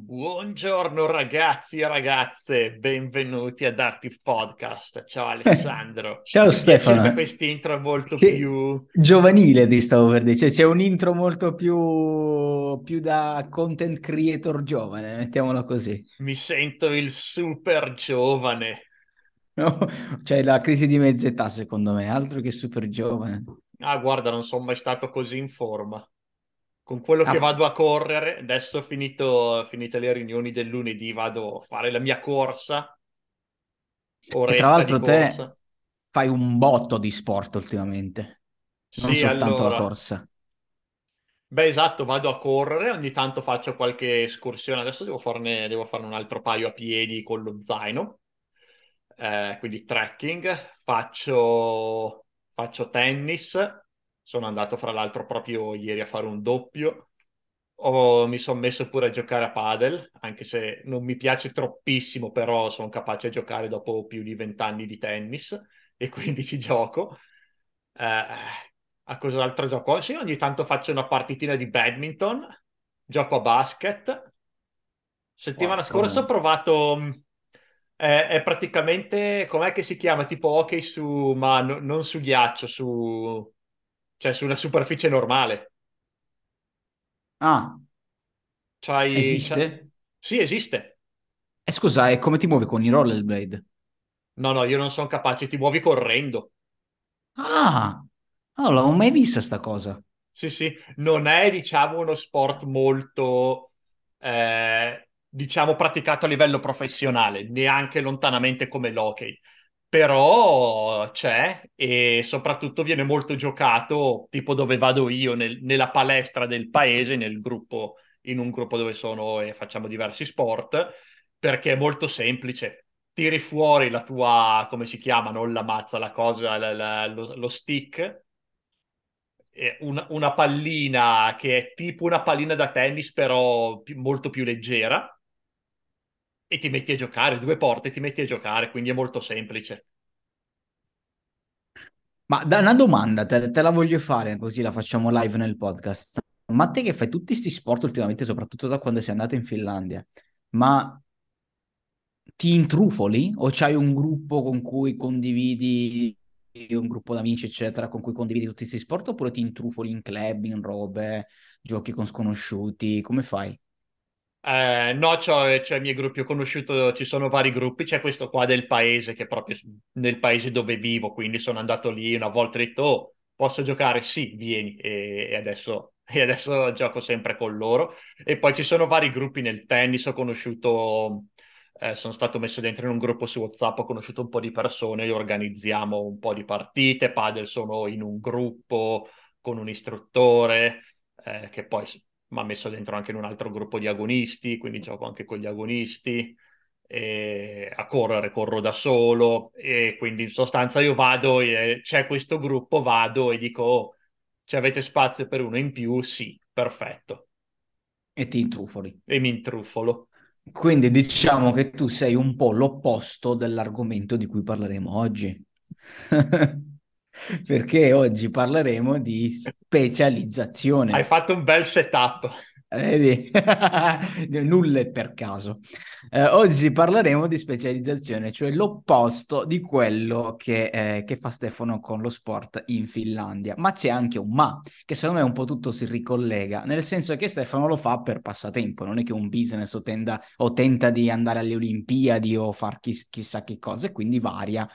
Buongiorno ragazzi e ragazze, benvenuti ad Active Podcast. Ciao Alessandro. Ciao Mi Stefano. piace questa intro molto Che più... giovanile ti stavo per dire, cioè, c'è un intro molto più, più da content creator giovane, mettiamola così. Mi sento il super giovane. No? C'è la crisi di mezza età secondo me, altro che super giovane. Ah, guarda, non sono mai stato così in forma. Con quello che Ah, vado a correre, adesso ho finito, finite le riunioni del lunedì, vado a fare la mia corsa, e tra l'altro te corsa. fai un botto di sport ultimamente, non Sì, soltanto la allora... corsa. Beh, esatto, vado a correre, ogni tanto faccio qualche escursione, adesso devo farne, devo farne un altro paio a piedi con lo zaino, Eh, quindi trekking, faccio, faccio tennis, sono andato fra l'altro proprio ieri a fare un doppio, Ho- mi sono messo pure a giocare a padel, anche se non mi piace troppissimo, però sono capace a giocare dopo più di vent'anni di tennis e quindi ci gioco. Eh, a cos'altro gioco? Sì, ogni tanto faccio una partitina di badminton, gioco a basket. Settimana scorsa ho provato, mh, è, è praticamente, com'è che si chiama? Tipo hockey su, ma no- non su ghiaccio, su, cioè su una superficie normale. Ah, C'hai, c'ha- esiste? Sì, esiste. E scusa, e come ti muovi con i rollerblade? No, no, io non sono capace, ti muovi correndo. Ah, non l'avevo mai vista sta cosa. Sì, sì, non è, diciamo, uno sport molto, eh, diciamo, praticato a livello professionale, neanche lontanamente come l'hockey, però c'è e soprattutto viene molto giocato, tipo dove vado io, nel- nella palestra del paese, nel gruppo, in un gruppo dove sono e facciamo diversi sport, perché è molto semplice. Tiri fuori la tua, come si chiama, non la mazza, la cosa, la- la- lo lo stick una, una pallina che è tipo una pallina da tennis, però molto più leggera, e ti metti a giocare, due porte, ti metti a giocare, quindi è molto semplice. Ma da una domanda, te, te la voglio fare così la facciamo live nel podcast. Ma te che fai tutti questi sport ultimamente, soprattutto da quando sei andato in Finlandia, ma ti intrufoli o c'hai un gruppo con cui condividi, un gruppo d'amici, eccetera, con cui condividi tutti questi sport oppure ti intrufoli in club, in robe, giochi con sconosciuti? Come fai? Eh, no, c'ho, c'ho i miei gruppi, ho conosciuto, ci sono vari gruppi, c'è questo qua del paese che è proprio nel paese dove vivo, quindi sono andato lì una volta e ho detto, oh, posso giocare? Sì, vieni, e, e adesso, e adesso gioco sempre con loro. E poi ci sono vari gruppi nel tennis, ho conosciuto, eh, sono stato messo dentro in un gruppo su WhatsApp, ho conosciuto un po' di persone, organizziamo un po' di partite, padel sono in un gruppo con un istruttore, eh, che poi mi ha messo dentro anche in un altro gruppo di agonisti, quindi gioco anche con gli agonisti. A correre corro da solo e quindi in sostanza io vado e c'è questo gruppo, vado e dico oh, ci avete spazio per uno in più? Sì, perfetto. E ti intrufoli. E mi intruffolo. Quindi diciamo che tu sei un po' l'opposto dell'argomento di cui parleremo oggi. Perché oggi parleremo di Hai specializzazione. fatto un bel setup. Vedi? Nulla è per caso. Eh, oggi parleremo di specializzazione, cioè l'opposto di quello che, eh, che fa Stefano con lo sport in Finlandia. Ma c'è anche un ma, che secondo me un po' tutto si ricollega, nel senso che Stefano lo fa per passatempo, non è che un business o, tenda, o tenta di andare alle Olimpiadi o far chiss- chissà che cosa, e quindi varia.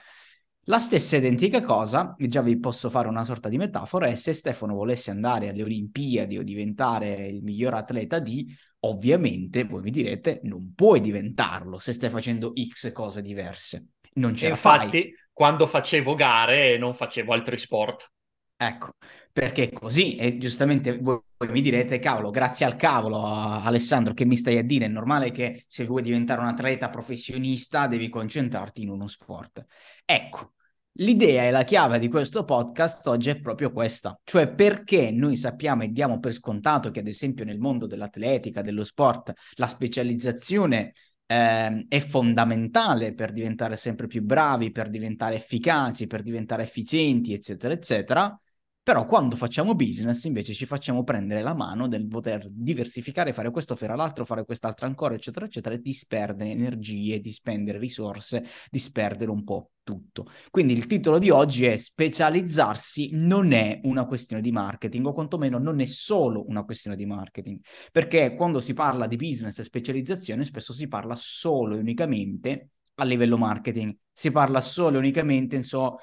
La stessa identica cosa, già vi posso fare una sorta di metafora, è se Stefano volesse andare alle Olimpiadi o diventare il miglior atleta di, ovviamente, voi mi direte, non puoi diventarlo se stai facendo X cose diverse. Non ce E la fai. infatti, quando facevo gare, non facevo altri sport. Ecco, perché così, e giustamente voi, voi mi direte, cavolo, grazie al cavolo, Alessandro, che mi stai a dire? È normale che se vuoi diventare un atleta professionista devi concentrarti in uno sport. Ecco, l'idea e la chiave di questo podcast oggi è proprio questa, cioè perché noi sappiamo e diamo per scontato che ad esempio nel mondo dell'atletica, dello sport, la specializzazione ehm, è fondamentale per diventare sempre più bravi, per diventare efficaci, per diventare efficienti, eccetera, eccetera. Però quando facciamo business invece ci facciamo prendere la mano del poter diversificare, fare questo, fare l'altro, fare quest'altro ancora, eccetera, eccetera, e disperdere energie, di spendere risorse, disperdere un po' tutto. Quindi il titolo di oggi è specializzarsi non è una questione di marketing, o quantomeno non è solo una questione di marketing, perché quando si parla di business e specializzazione spesso si parla solo e unicamente a livello marketing, si parla solo e unicamente, insomma,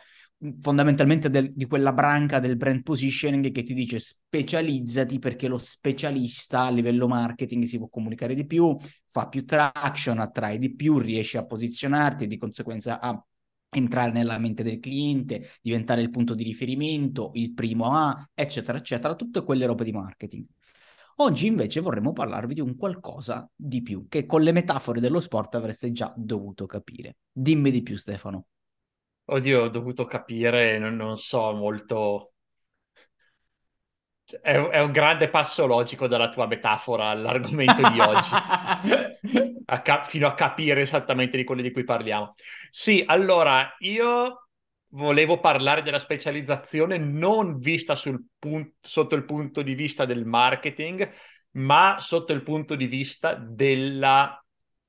fondamentalmente del, di quella branca del brand positioning che ti dice specializzati perché lo specialista a livello marketing si può comunicare di più, fa più traction, attrae di più, riesce a posizionarti e di conseguenza a entrare nella mente del cliente, diventare il punto di riferimento, il primo A, eccetera, eccetera, tutte quelle robe di marketing. Oggi invece vorremmo parlarvi di un qualcosa di più, che con le metafore dello sport avreste già dovuto capire. Dimmi di più, Stefano. Oddio, ho dovuto capire, non, non so, molto... È, è, un grande passo logico dalla tua metafora all'argomento di oggi, a cap- fino a capire esattamente di quello di cui parliamo. Sì, allora, io volevo parlare della specializzazione non vista pun- sotto il punto di vista del marketing, ma sotto il punto di vista della,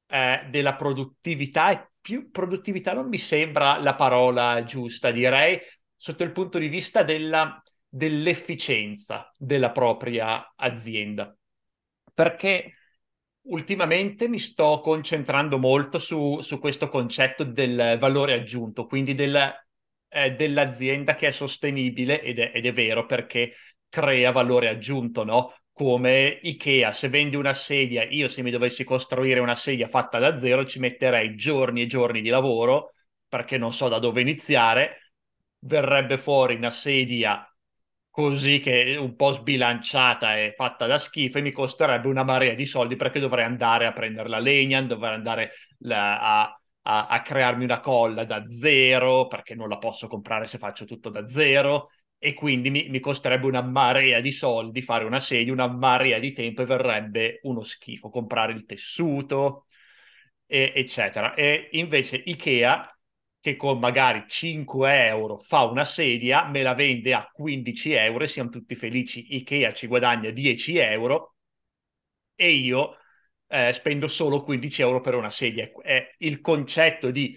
eh, della produttività e più produttività non mi sembra la parola giusta, direi sotto il punto di vista della, dell'efficienza della propria azienda. Perché ultimamente mi sto concentrando molto su, su questo concetto del valore aggiunto, quindi del, eh, dell'azienda che è sostenibile ed è, ed è vero perché crea valore aggiunto, no? Come Ikea, se vendi una sedia, io se mi dovessi costruire una sedia fatta da zero ci metterei giorni e giorni di lavoro perché non so da dove iniziare, verrebbe fuori una sedia così che è un po' sbilanciata e fatta da schifo e mi costerebbe una marea di soldi perché dovrei andare a prendere la legna, dovrei andare la, a, a, a crearmi una colla da zero perché non la posso comprare se faccio tutto da zero e quindi mi, mi, costerebbe una marea di soldi fare una sedia, una marea di tempo e verrebbe uno schifo comprare il tessuto, e, eccetera. E invece Ikea, che con magari 5 euro fa una sedia, me la vende a 15 euro e siamo tutti felici. Ikea ci guadagna 10 euro e io eh, spendo solo 15 euro per una sedia. È il concetto di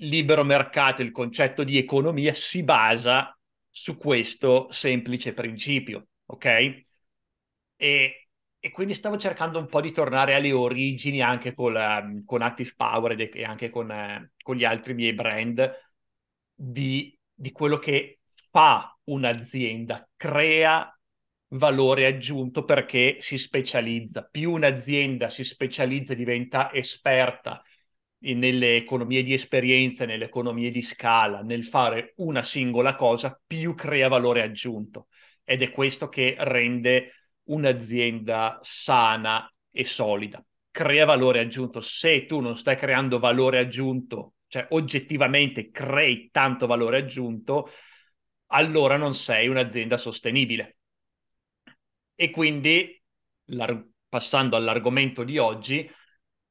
libero mercato, il concetto di economia si basa su questo semplice principio, ok? E, e, quindi stavo cercando un po' di tornare alle origini anche um, con Active Power e anche con, uh, con, gli altri miei brand di, di quello che fa un'azienda, crea valore aggiunto perché si specializza. Più un'azienda si specializza e diventa esperta nelle economie di esperienza, nelle economie di scala, nel fare una singola cosa, più crea valore aggiunto. Ed è questo che rende un'azienda sana e solida. Crea valore aggiunto. Se tu non stai creando valore aggiunto, cioè oggettivamente crei tanto valore aggiunto, allora non sei un'azienda sostenibile. E quindi, passando all'argomento di oggi,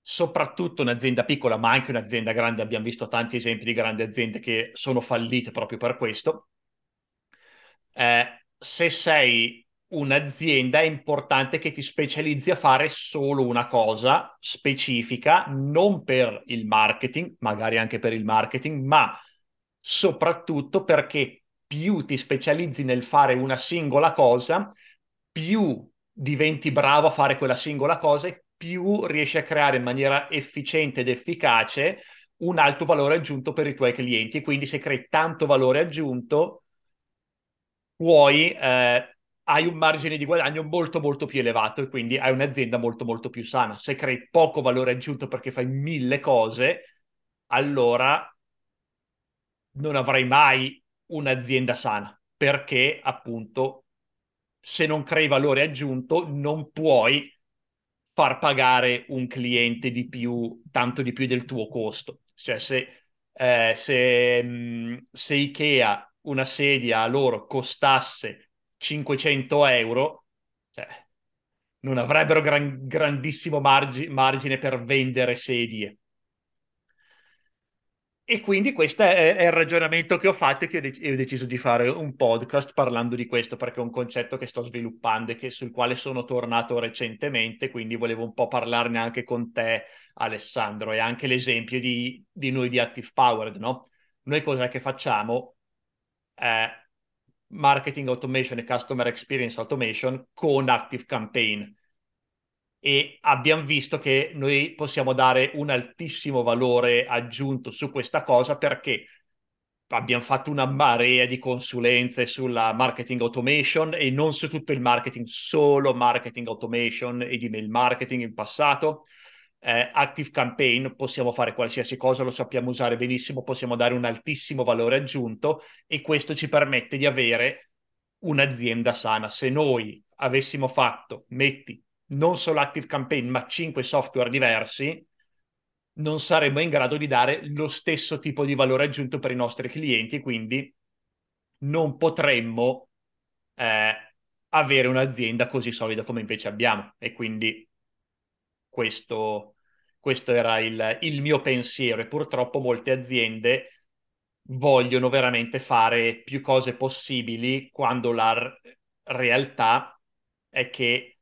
soprattutto un'azienda piccola, ma anche un'azienda grande, abbiamo visto tanti esempi di grandi aziende che sono fallite proprio per questo. Eh, se sei un'azienda è importante che ti specializzi a fare solo una cosa specifica, non per il marketing, magari anche per il marketing, ma soprattutto perché più ti specializzi nel fare una singola cosa, più diventi bravo a fare quella singola cosa e più riesci a creare in maniera efficiente ed efficace un alto valore aggiunto per i tuoi clienti. Quindi se crei tanto valore aggiunto, puoi, eh, hai un margine di guadagno molto molto più elevato e quindi hai un'azienda molto molto più sana. Se crei poco valore aggiunto perché fai mille cose, allora non avrai mai un'azienda sana perché appunto se non crei valore aggiunto non puoi far pagare un cliente di più, tanto di più del tuo costo. Cioè se, eh, se, mm, se Ikea una sedia a loro costasse 500 euro, cioè, non avrebbero gran, grandissimo margi, margine per vendere sedie. E quindi questo è, è, il ragionamento che ho fatto e che ho, dec- ho, deciso di fare un podcast parlando di questo, perché è un concetto che sto sviluppando e che, sul quale sono tornato recentemente, quindi volevo un po' parlarne anche con te, Alessandro, e anche l'esempio di, di noi di Active Powered, no? Noi cosa che facciamo? Eh, marketing automation e customer experience automation con Active Campaign e abbiamo visto che noi possiamo dare un altissimo valore aggiunto su questa cosa perché abbiamo fatto una marea di consulenze sulla marketing automation e non su tutto il marketing, solo marketing automation e di mail marketing in passato. Eh, Active Campaign possiamo fare qualsiasi cosa, lo sappiamo usare benissimo, possiamo dare un altissimo valore aggiunto e questo ci permette di avere un'azienda sana. Se noi avessimo fatto, metti, non solo Active Campaign, ma cinque software diversi, non saremmo in grado di dare lo stesso tipo di valore aggiunto per i nostri clienti, quindi non potremmo eh, avere un'azienda così solida come invece abbiamo. E quindi questo, questo era il, il mio pensiero. E purtroppo molte aziende vogliono veramente fare più cose possibili quando la realtà è che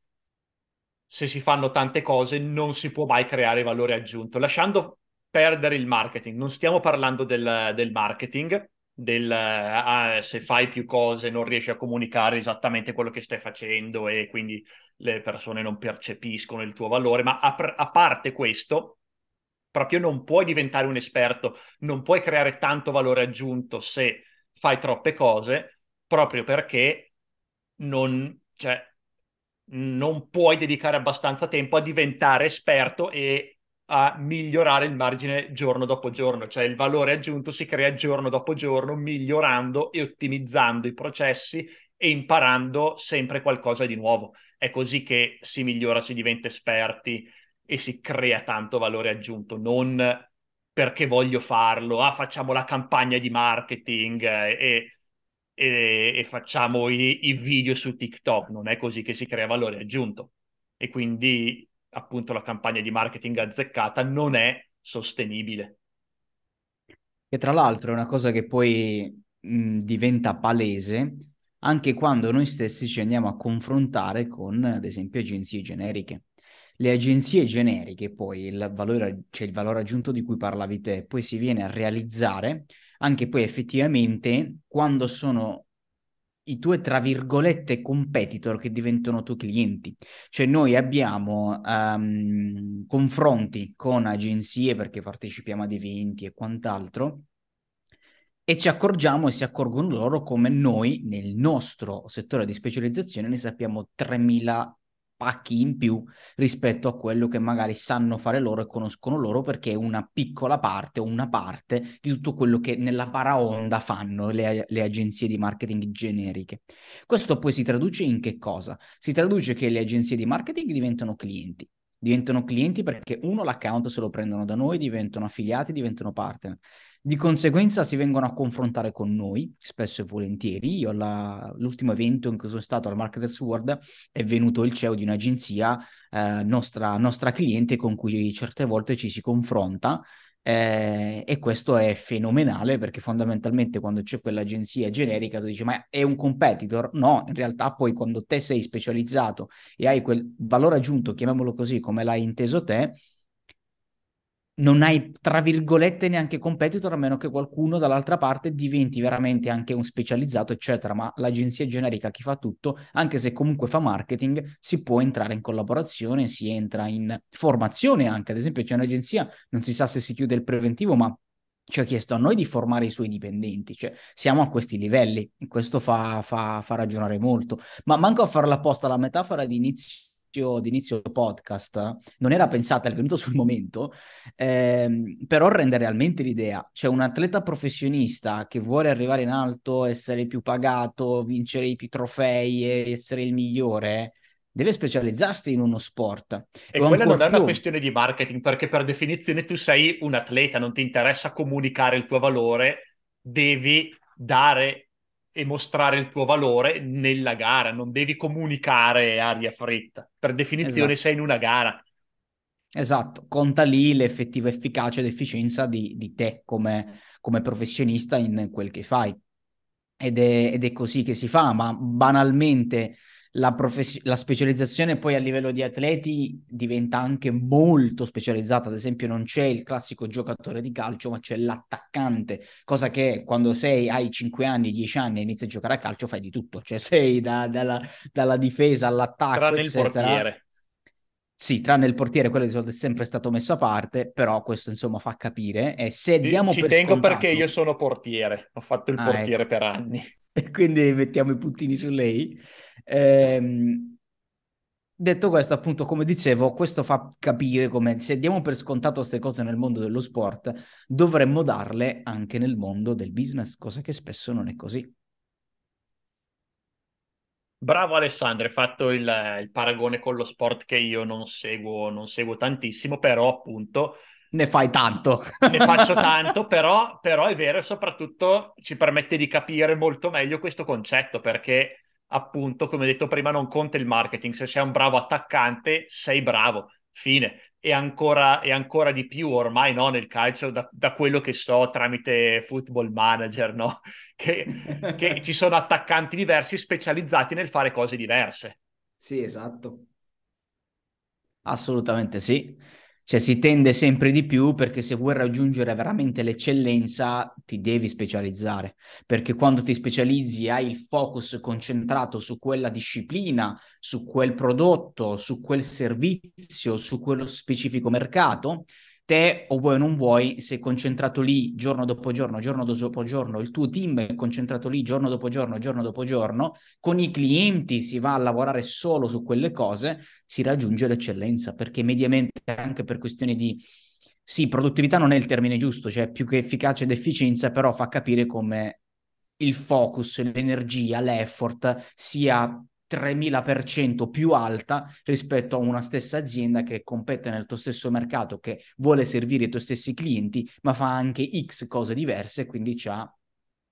se si fanno tante cose non si può mai creare valore aggiunto, lasciando perdere il marketing. Non stiamo parlando del, del marketing, del ah, se fai più cose non riesci a comunicare esattamente quello che stai facendo e quindi le persone non percepiscono il tuo valore, ma a, a parte questo, proprio non puoi diventare un esperto, non puoi creare tanto valore aggiunto se fai troppe cose, proprio perché non, cioè, non puoi dedicare abbastanza tempo a diventare esperto e a migliorare il margine giorno dopo giorno, cioè il valore aggiunto si crea giorno dopo giorno migliorando e ottimizzando i processi e imparando sempre qualcosa di nuovo. È così che si migliora, si diventa esperti e si crea tanto valore aggiunto, non perché voglio farlo, ah facciamo la campagna di marketing eh, e e, e facciamo i, i, video su TikTok, non è così che si crea valore aggiunto. E quindi appunto la campagna di marketing azzeccata non è sostenibile. E tra l'altro è una cosa che poi mh, diventa palese anche quando noi stessi ci andiamo a confrontare con, ad esempio, agenzie generiche. Le agenzie generiche, poi valore, cioè il valore aggiunto di cui parlavi te, poi si viene a realizzare anche poi effettivamente quando sono i tuoi, tra virgolette, competitor che diventano tuoi clienti. Cioè noi abbiamo um, confronti con agenzie perché partecipiamo ad eventi e quant'altro e ci accorgiamo e si accorgono loro come noi nel nostro settore di specializzazione ne sappiamo 3000 pacchi in più rispetto a quello che magari sanno fare loro e conoscono loro perché è una piccola parte o una parte di tutto quello che nella paraonda fanno le, le agenzie di marketing generiche. Questo poi si traduce in che cosa? Si traduce che le agenzie di marketing diventano clienti. Diventano clienti perché uno l'account se lo prendono da noi, diventano affiliati, diventano partner. Di conseguenza si vengono a confrontare con noi, spesso e volentieri. Io la, l'ultimo evento in cui sono stato al Marketers World è venuto il CEO di un'agenzia eh, nostra, nostra cliente con cui certe volte ci si confronta eh, e questo è fenomenale perché fondamentalmente quando c'è quell'agenzia generica tu dici ma è un competitor? No, in realtà poi quando te sei specializzato e hai quel valore aggiunto, chiamiamolo così, come l'hai inteso te, non hai, tra virgolette, neanche competitor, a meno che qualcuno dall'altra parte diventi veramente anche un specializzato, eccetera. Ma l'agenzia generica che fa tutto, anche se comunque fa marketing, si può entrare in collaborazione, si entra in formazione anche. Ad esempio, c'è un'agenzia, non si sa se si chiude il preventivo, ma ci ha chiesto a noi di formare i suoi dipendenti, cioè siamo a questi livelli, questo fa, fa, fa ragionare molto. Ma manco a fare l'apposta la metafora di inizio d'inizio podcast non era pensata, è venuto sul momento, ehm, però rende realmente l'idea. C'è un atleta professionista che vuole arrivare in alto, essere più pagato, vincere i più trofei e essere il migliore, deve specializzarsi in uno sport. E o quella non è più... una questione di marketing, perché per definizione tu sei un atleta, non ti interessa comunicare il tuo valore, devi dare e mostrare il tuo valore nella gara, non devi comunicare aria fritta. Per definizione esatto. sei in una gara. Esatto, conta lì l'effettiva efficacia ed efficienza di, di te come, come, professionista in quel che fai. Ed è, ed è, così che si fa, ma banalmente la, profes- la, specializzazione poi a livello di atleti diventa anche molto specializzata, ad esempio non c'è il classico giocatore di calcio, ma c'è l'attaccante, cosa che quando sei, hai 5 anni, 10 anni e inizi a giocare a calcio fai di tutto, cioè sei da, dalla, dalla, difesa all'attacco, Tranne eccetera. il portiere. Sì, tranne il portiere, quello di solito è sempre stato messo a parte, però questo insomma fa capire. E se diamo ci per tengo scontato... perché io sono portiere, ho fatto il ah, portiere ecco. per anni. E quindi mettiamo i puntini su lei. Ehm, detto questo, appunto, come dicevo, questo fa capire come se diamo per scontato queste cose nel mondo dello sport, dovremmo darle anche nel mondo del business, cosa che spesso non è così. Bravo Alessandro, hai fatto il, il, paragone con lo sport che io non seguo, non seguo tantissimo, però appunto... Ne fai tanto. ne faccio tanto, però, però è vero e soprattutto ci permette di capire molto meglio questo concetto, perché appunto, come detto prima, non conta il marketing. Se sei un bravo attaccante, sei bravo. Fine. E ancora, e ancora di più ormai no, nel calcio, da, da, quello che so tramite football manager, no? che, che ci sono attaccanti diversi specializzati nel fare cose diverse. Sì, esatto. Assolutamente sì. Cioè si tende sempre di più perché se vuoi raggiungere veramente l'eccellenza ti devi specializzare, perché quando ti specializzi hai il focus concentrato su quella disciplina, su quel prodotto, su quel servizio, su quello specifico mercato te o vuoi o non vuoi, sei concentrato lì giorno dopo giorno, giorno dopo giorno, il tuo team è concentrato lì giorno dopo giorno, giorno dopo giorno, con i clienti si va a lavorare solo su quelle cose, si raggiunge l'eccellenza, perché mediamente anche per questioni di... Sì, produttività non è il termine giusto, cioè più che efficacia ed efficienza, però fa capire come il focus, l'energia, l'effort sia 3000% più alta rispetto a una stessa azienda che compete nel tuo stesso mercato, che vuole servire i tuoi stessi clienti, ma fa anche X cose diverse, quindi c'ha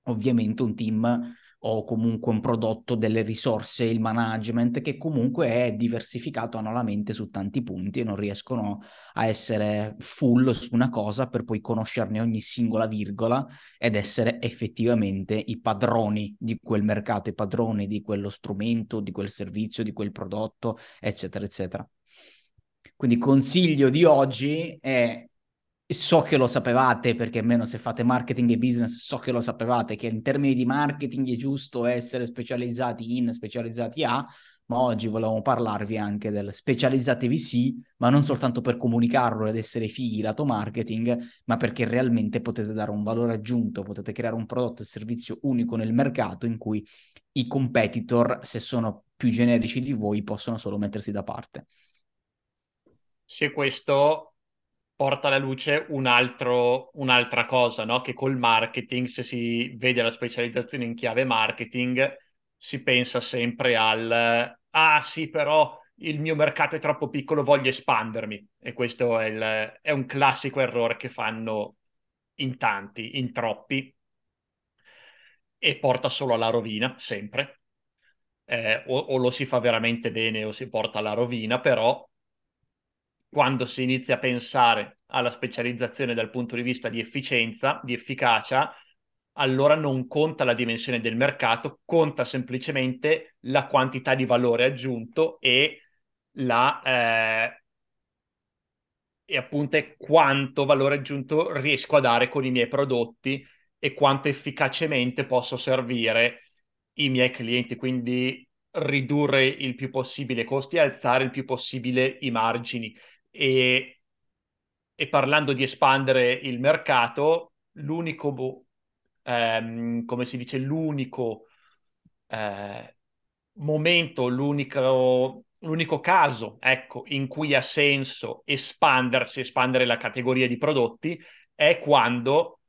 ovviamente un team o comunque un prodotto, delle risorse, il management che comunque è diversificato anualmente su tanti punti e non riescono a essere full su una cosa per poi conoscerne ogni singola virgola ed essere effettivamente i padroni di quel mercato, i padroni di quello strumento, di quel servizio, di quel prodotto, eccetera, eccetera. Quindi consiglio di oggi è so che lo sapevate perché almeno se fate marketing e business so che lo sapevate che in termini di marketing è giusto essere specializzati in specializzati a ma oggi volevamo parlarvi anche del specializzatevi sì ma non soltanto per comunicarlo ed essere fighi lato marketing ma perché realmente potete dare un valore aggiunto potete creare un prodotto e servizio unico nel mercato in cui i competitor se sono più generici di voi possono solo mettersi da parte. Se questo porta alla luce un altro, un'altra cosa, no? che col marketing, se si vede la specializzazione in chiave marketing, si pensa sempre al ah sì, però il mio mercato è troppo piccolo, voglio espandermi. E questo è, il, è un classico errore che fanno in tanti, in troppi, e porta solo alla rovina, sempre. Eh, o, o lo si fa veramente bene o si porta alla rovina, però quando si inizia a pensare alla specializzazione dal punto di vista di efficienza, di efficacia, allora non conta la dimensione del mercato, conta semplicemente la quantità di valore aggiunto e la eh, e appunto quanto valore aggiunto riesco a dare con i miei prodotti e quanto efficacemente posso servire i miei clienti, quindi ridurre il più possibile i costi e alzare il più possibile i margini e, e parlando di espandere il mercato, l'unico, ehm, come si dice, l'unico eh, momento, l'unico, l'unico caso, ecco, in cui ha senso espandersi, espandere la categoria di prodotti, è quando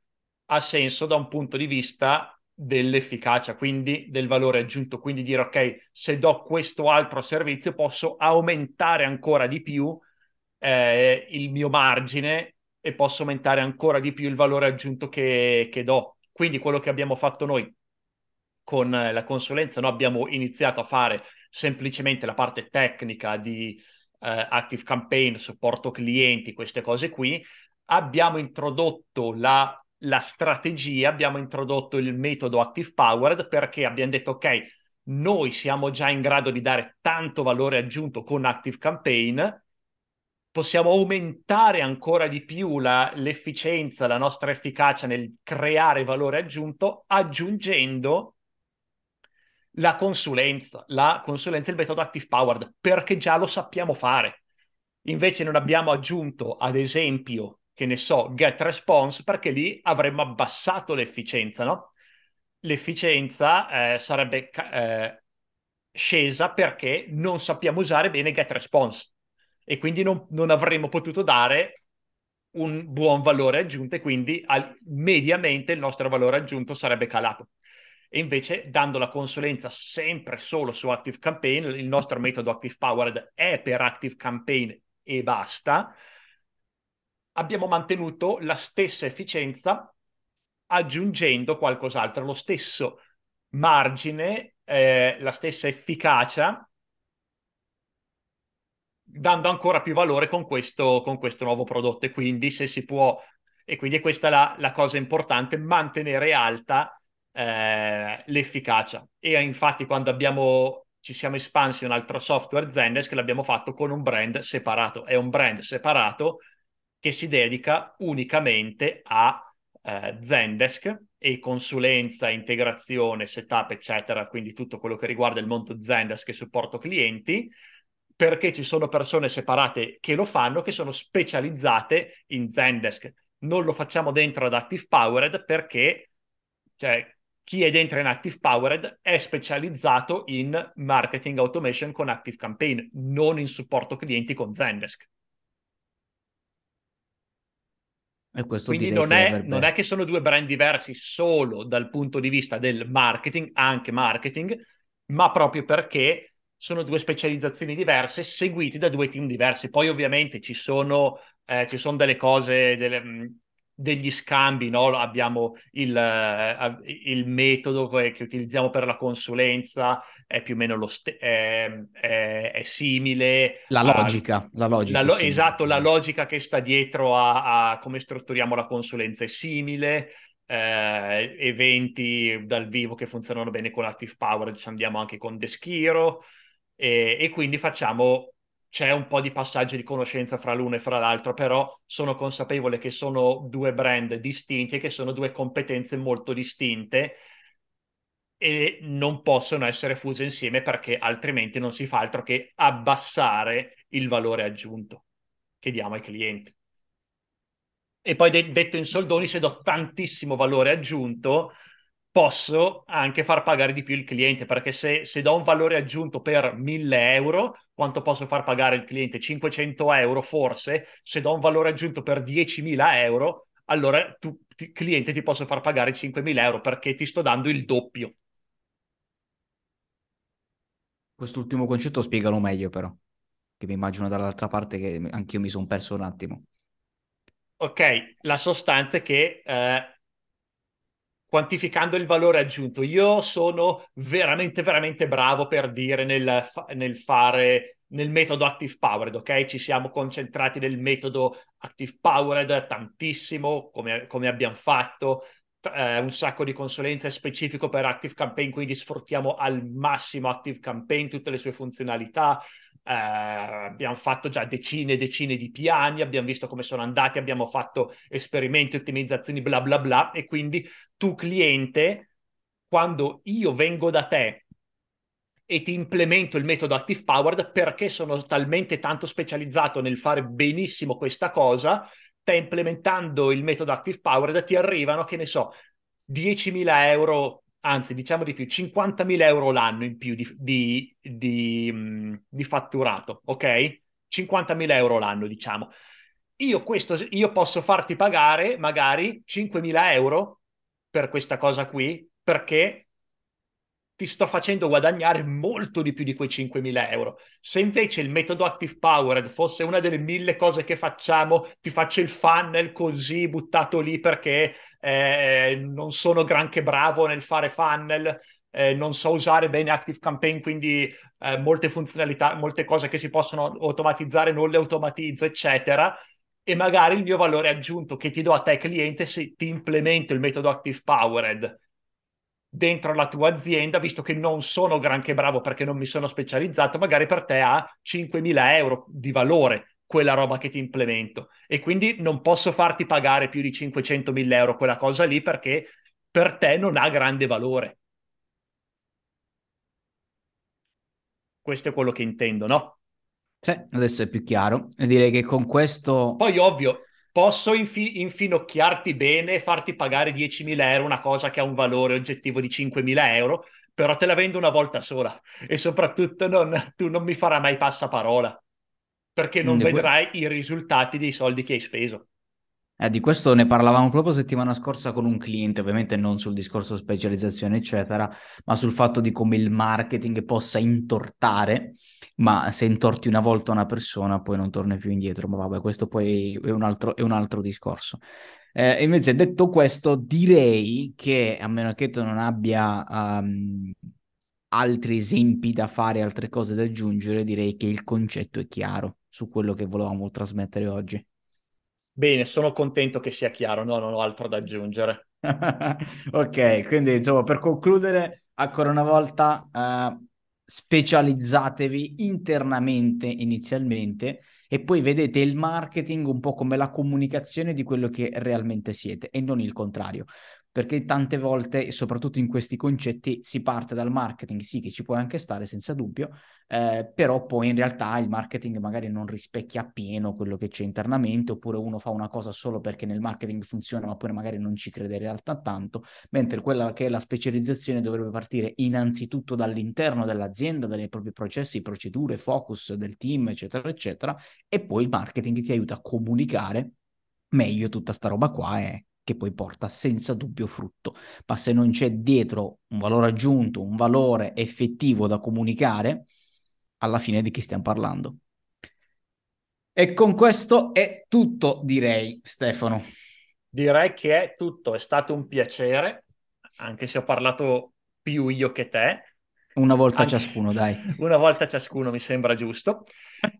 ha senso da un punto di vista dell'efficacia, quindi del valore aggiunto, quindi dire ok, se do questo altro servizio posso aumentare ancora di più eh, il mio margine e posso aumentare ancora di più il valore aggiunto che, che do. Quindi quello che abbiamo fatto noi con la consulenza, noi abbiamo iniziato a fare semplicemente la parte tecnica di eh, Active Campaign, supporto clienti, queste cose qui, abbiamo introdotto la, la strategia, abbiamo introdotto il metodo Active Powered perché abbiamo detto ok, noi siamo già in grado di dare tanto valore aggiunto con Active Campaign, possiamo aumentare ancora di più la, l'efficienza, la nostra efficacia nel creare valore aggiunto aggiungendo la consulenza, la consulenza, il metodo Active Powered, perché già lo sappiamo fare. Invece non abbiamo aggiunto, ad esempio, che ne so, get response, perché lì avremmo abbassato l'efficienza, no? L'efficienza eh, sarebbe eh, scesa perché non sappiamo usare bene get response e quindi non, non avremmo potuto dare un buon valore aggiunto e quindi al, mediamente il nostro valore aggiunto sarebbe calato. E invece dando la consulenza sempre solo su Active Campaign, il nostro metodo Active Powered è per Active Campaign e basta, abbiamo mantenuto la stessa efficienza aggiungendo qualcos'altro, lo stesso margine, eh, la stessa efficacia, dando ancora più valore con questo, con questo nuovo prodotto. E quindi se si può, e quindi questa è la, la cosa importante, mantenere alta eh, l'efficacia. E infatti quando abbiamo, ci siamo espansi un altro software Zendesk l'abbiamo fatto con un brand separato. È un brand separato che si dedica unicamente a eh, Zendesk e consulenza, integrazione, setup, eccetera, quindi tutto quello che riguarda il mondo Zendesk e supporto clienti, perché ci sono persone separate che lo fanno, che sono specializzate in Zendesk. Non lo facciamo dentro ad Active Powered perché cioè, chi è dentro in Active Powered è specializzato in marketing automation con Active Campaign, non in supporto clienti con Zendesk. Questo Quindi non è, non è, che sono due brand diversi solo dal punto di vista del marketing, anche marketing, ma proprio perché sono due specializzazioni diverse seguite da due team diversi. Poi ovviamente ci sono, eh, ci sono delle cose, delle, degli scambi, no? abbiamo il, uh, il, metodo che utilizziamo per la consulenza, è più o meno lo st- è, è, è, simile. La logica, a, la logica. La lo- esatto, la logica che sta dietro a, a come strutturiamo la consulenza è simile. Eh, eventi dal vivo che funzionano bene con Active Power, ci andiamo anche con Deschiro e, e quindi facciamo c'è un po' di passaggio di conoscenza fra l'uno e fra l'altro, però sono consapevole che sono due brand distinti e che sono due competenze molto distinte e non possono essere fuse insieme perché altrimenti non si fa altro che abbassare il valore aggiunto che diamo ai clienti. E poi de- detto in soldoni, se do tantissimo valore aggiunto, posso anche far pagare di più il cliente, perché se, se, do un valore aggiunto per 1000 euro, quanto posso far pagare il cliente? 500 euro forse, se do un valore aggiunto per 10.000 euro, allora tu, ti, cliente ti posso far pagare 5.000 euro perché ti sto dando il doppio. Quest'ultimo concetto spiegalo meglio però, che mi immagino dall'altra parte che anch'io mi sono perso un attimo. Ok, la sostanza è che eh, quantificando il valore aggiunto. Io sono veramente, veramente bravo per dire nel, nel fare nel metodo Active Powered, ok? Ci siamo concentrati nel metodo Active Powered tantissimo, come, come abbiamo fatto, eh, un sacco di consulenze specifico per Active Campaign, quindi sfruttiamo al massimo Active Campaign, tutte le sue funzionalità. Eh, abbiamo fatto già decine e decine di piani, abbiamo visto come sono andati, abbiamo fatto esperimenti, ottimizzazioni, bla bla bla. E quindi tu, cliente, quando io vengo da te e ti implemento il metodo Active Powered perché sono talmente tanto specializzato nel fare benissimo questa cosa te implementando il metodo Active Powered ti arrivano, che ne so, 10.000 euro, anzi diciamo di più, 50.000 euro l'anno in più di, di, di, mm, di fatturato, ok? 50.000 euro l'anno, diciamo. Io, questo, io posso farti pagare magari 5.000 euro per questa cosa qui, perché ti sto facendo guadagnare molto di più di quei 5.000 euro. Se invece il metodo Active Powered fosse una delle mille cose che facciamo, ti faccio il funnel così buttato lì perché eh, non sono granché bravo nel fare funnel, eh, non so usare bene Active Campaign, quindi eh, molte funzionalità, molte cose che si possono automatizzare non le automatizzo, eccetera. E magari il mio valore aggiunto che ti do a te cliente se ti implemento il metodo Active Powered dentro la tua azienda, visto che non sono granché bravo perché non mi sono specializzato, magari per te ha 5.000 euro di valore quella roba che ti implemento e quindi non posso farti pagare più di 500.000 euro quella cosa lì perché per te non ha grande valore. Questo è quello che intendo, no? Sì, adesso è più chiaro. E direi che con questo... Poi ovvio, posso infi- infinocchiarti bene e farti pagare 10.000 euro una cosa che ha un valore oggettivo di 5.000 euro, però te la vendo una volta sola e soprattutto non, tu non mi farai mai passaparola perché non que- vedrai i risultati dei soldi che hai speso. Eh, di questo ne parlavamo proprio settimana scorsa con un cliente, ovviamente non sul discorso specializzazione, eccetera, ma sul fatto di come il marketing possa intortare, ma se intorti una volta una persona poi non torni più indietro. Ma vabbè, questo poi è un altro, è un altro discorso. Eh, invece, detto questo, direi che a meno che tu non abbia um, altri esempi da fare, altre cose da aggiungere, direi che il concetto è chiaro su quello che volevamo trasmettere oggi. Bene, sono contento che sia chiaro, no, non ho altro da aggiungere. ok, quindi insomma, per concludere, ancora una volta, uh, specializzatevi internamente inizialmente e poi vedete il marketing un po' come la comunicazione di quello che realmente siete e non il contrario perché tante volte, soprattutto in questi concetti, si parte dal marketing, sì che ci può anche stare senza dubbio, eh, però poi in realtà il marketing magari non rispecchia appieno quello che c'è internamente, oppure uno fa una cosa solo perché nel marketing funziona, ma poi magari non ci crede in realtà tanto, mentre quella che è la specializzazione dovrebbe partire innanzitutto dall'interno dell'azienda, dai propri processi, procedure, focus del team, eccetera, eccetera, e poi il marketing ti aiuta a comunicare meglio tutta sta roba qua e che poi porta senza dubbio frutto. Ma se non c'è dietro un valore aggiunto, un valore effettivo da comunicare, alla fine di chi stiamo parlando. E con questo è tutto, direi, Stefano. Direi che è tutto, è stato un piacere, anche se ho parlato più io che te. Una volta anche... ciascuno, dai. Una volta ciascuno mi sembra giusto.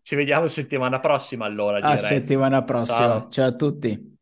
Ci vediamo settimana prossima allora. Direi. A settimana prossima. Ciao, Ciao a tutti.